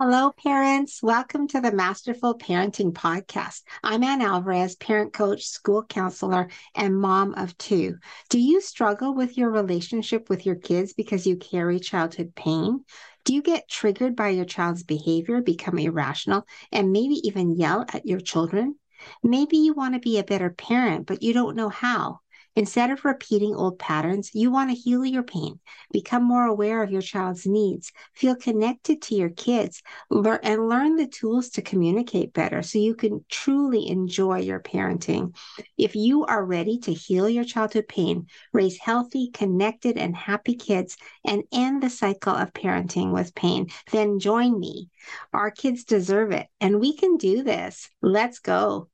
Hello, parents. Welcome to the Masterful Parenting Podcast. I'm Ann Alvarez, parent coach, school counselor, and mom of two. Do you struggle with your relationship with your kids because you carry childhood pain? Do you get triggered by your child's behavior, become irrational, and maybe even yell at your children? Maybe you want to be a better parent, but you don't know how. Instead of repeating old patterns, you want to heal your pain, become more aware of your child's needs, feel connected to your kids, learn, and learn the tools to communicate better so you can truly enjoy your parenting. If you are ready to heal your childhood pain, raise healthy, connected, and happy kids, and end the cycle of parenting with pain, then join me. Our kids deserve it, and we can do this. Let's go.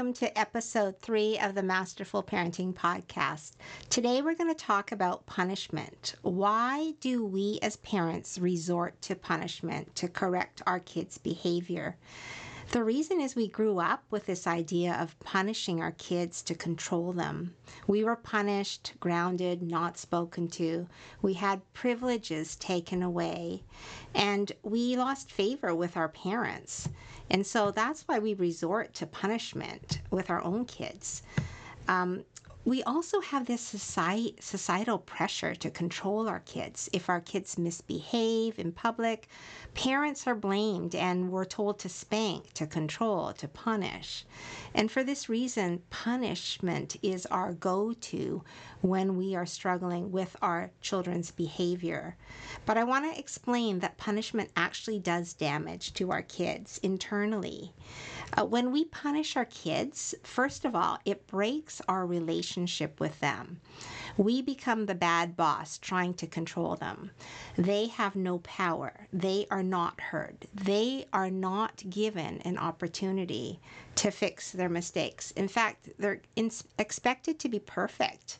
Welcome to episode three of the Masterful Parenting Podcast. Today we're going to talk about punishment. Why do we as parents resort to punishment to correct our kids' behavior? The reason is we grew up with this idea of punishing our kids to control them. We were punished, grounded, not spoken to. We had privileges taken away, and we lost favor with our parents. And so that's why we resort to punishment with our own kids. Um, we also have this society, societal pressure to control our kids. If our kids misbehave in public, parents are blamed and we're told to spank, to control, to punish. And for this reason, punishment is our go to when we are struggling with our children's behavior. But I want to explain that punishment actually does damage to our kids internally. Uh, when we punish our kids, first of all, it breaks our relationship with them. We become the bad boss trying to control them. They have no power. They are not heard. They are not given an opportunity to fix their mistakes. In fact, they're in- expected to be perfect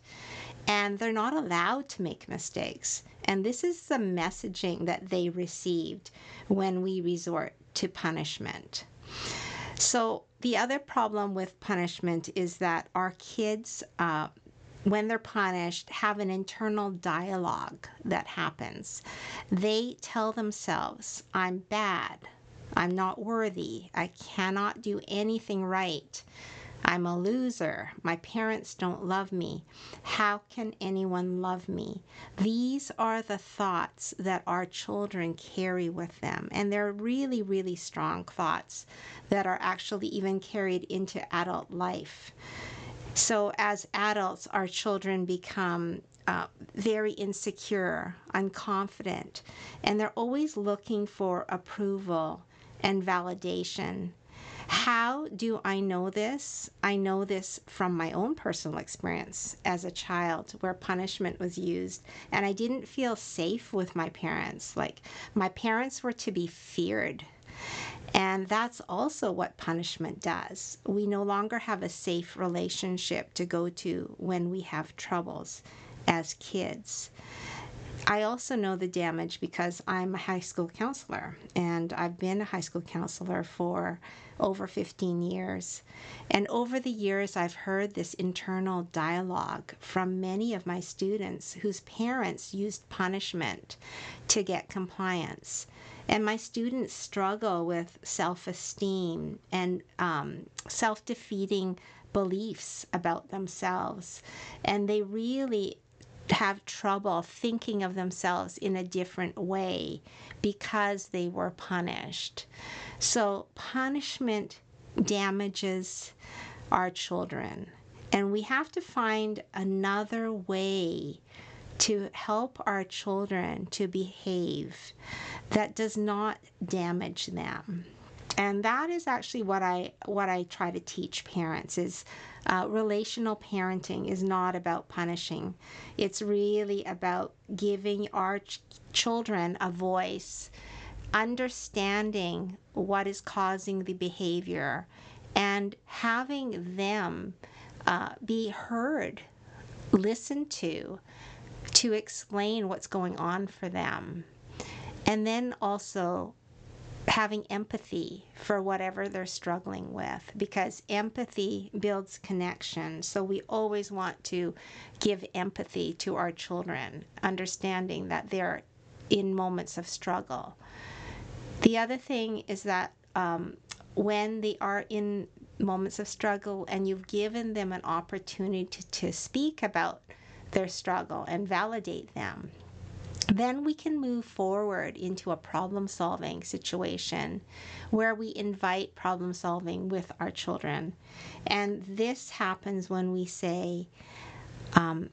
and they're not allowed to make mistakes. And this is the messaging that they received when we resort to punishment. So, the other problem with punishment is that our kids, uh, when they're punished, have an internal dialogue that happens. They tell themselves, I'm bad. I'm not worthy. I cannot do anything right. I'm a loser. My parents don't love me. How can anyone love me? These are the thoughts that our children carry with them. And they're really, really strong thoughts that are actually even carried into adult life. So, as adults, our children become uh, very insecure, unconfident, and they're always looking for approval and validation how do I know this? I know this from my own personal experience as a child where punishment was used, and I didn't feel safe with my parents. Like, my parents were to be feared. And that's also what punishment does. We no longer have a safe relationship to go to when we have troubles as kids. I also know the damage because I'm a high school counselor and I've been a high school counselor for over 15 years. And over the years, I've heard this internal dialogue from many of my students whose parents used punishment to get compliance. And my students struggle with self esteem and um, self defeating beliefs about themselves. And they really have trouble thinking of themselves in a different way because they were punished. So, punishment damages our children, and we have to find another way to help our children to behave that does not damage them and that is actually what i what i try to teach parents is uh, relational parenting is not about punishing, it's really about giving our ch- children a voice, understanding what is causing the behavior, and having them uh, be heard, listened to, to explain what's going on for them. And then also having empathy for whatever they're struggling with because empathy builds connection. So we always want to give empathy to our children, understanding that they're in moments of struggle. The other thing is that um, when they are in moments of struggle and you've given them an opportunity to, to speak about their struggle and validate them, then we can move forward into a problem solving situation where we invite problem solving with our children. And this happens when we say, um,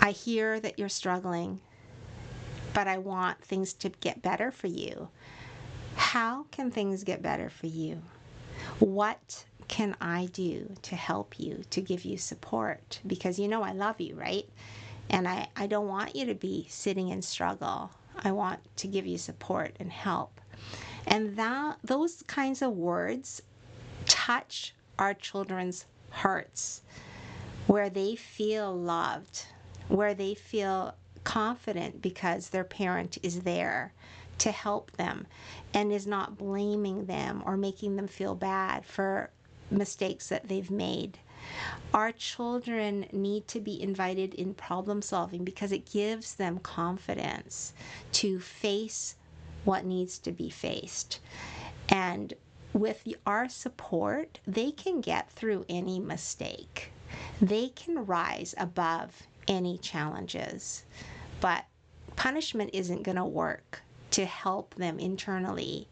I hear that you're struggling, but I want things to get better for you. How can things get better for you? What can I do to help you, to give you support? Because you know I love you, right? And I, I don't want you to be sitting in struggle. I want to give you support and help. And that those kinds of words touch our children's hearts where they feel loved, where they feel confident because their parent is there to help them and is not blaming them or making them feel bad for mistakes that they've made. Our children need to be invited in problem solving because it gives them confidence to face what needs to be faced. And with our support, they can get through any mistake. They can rise above any challenges. But punishment isn't going to work to help them internally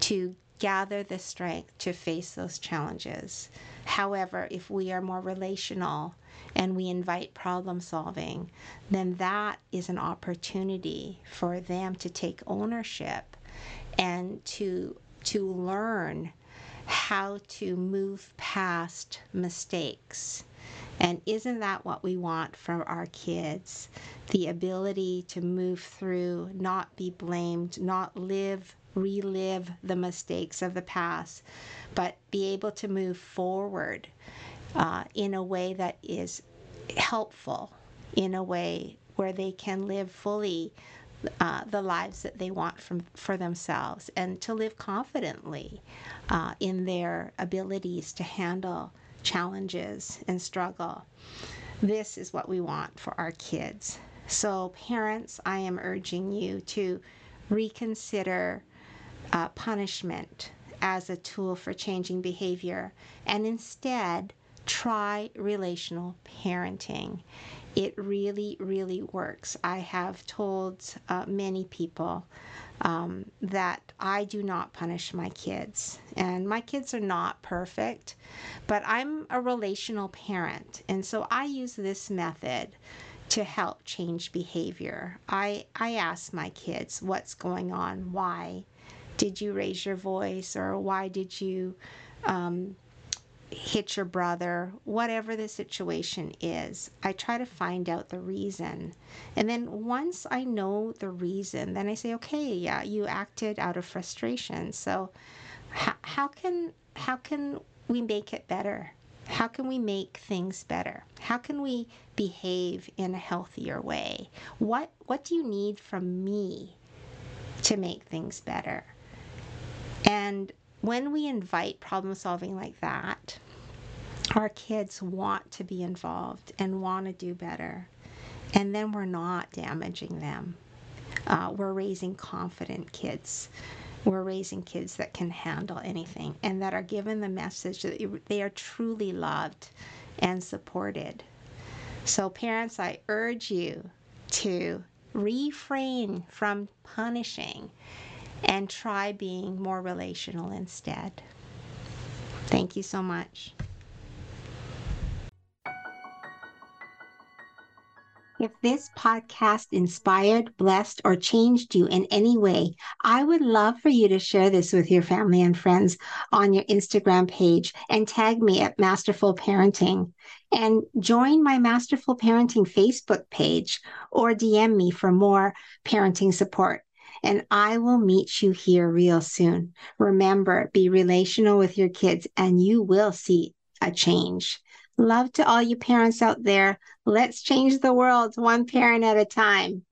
to gather the strength to face those challenges. However, if we are more relational and we invite problem solving, then that is an opportunity for them to take ownership and to to learn how to move past mistakes. And isn't that what we want from our kids? The ability to move through, not be blamed, not live relive the mistakes of the past, but be able to move forward uh, in a way that is helpful, in a way where they can live fully uh, the lives that they want from for themselves, and to live confidently uh, in their abilities to handle challenges and struggle. This is what we want for our kids. So, parents, I am urging you to reconsider uh, punishment as a tool for changing behavior and instead try relational parenting. It really, really works. I have told uh, many people um, that I do not punish my kids. And my kids are not perfect, but I'm a relational parent. And so I use this method to help change behavior. I, I ask my kids what's going on, why, did you raise your voice or why did you um, hit your brother, whatever the situation is, I try to find out the reason. And then once I know the reason, then I say, okay, yeah, you acted out of frustration. So how, how can how can we make it better? How can we make things better? How can we behave in a healthier way? What what do you need from me to make things better? And when we invite problem solving like that, our kids want to be involved and want to do better. And then we're not damaging them. Uh, we're raising confident kids. We're raising kids that can handle anything and that are given the message that they are truly loved and supported. So, parents, I urge you to refrain from punishing and try being more relational instead. Thank you so much. If this podcast inspired, blessed, or changed you in any way, I would love for you to share this with your family and friends on your Instagram page and tag me at Masterful Parenting. And join my Masterful Parenting Facebook page or DM me for more parenting support and I will meet you here real soon. Remember, be relational with your kids and you will see a change. Love to all you parents out there. Let's change the world one parent at a time.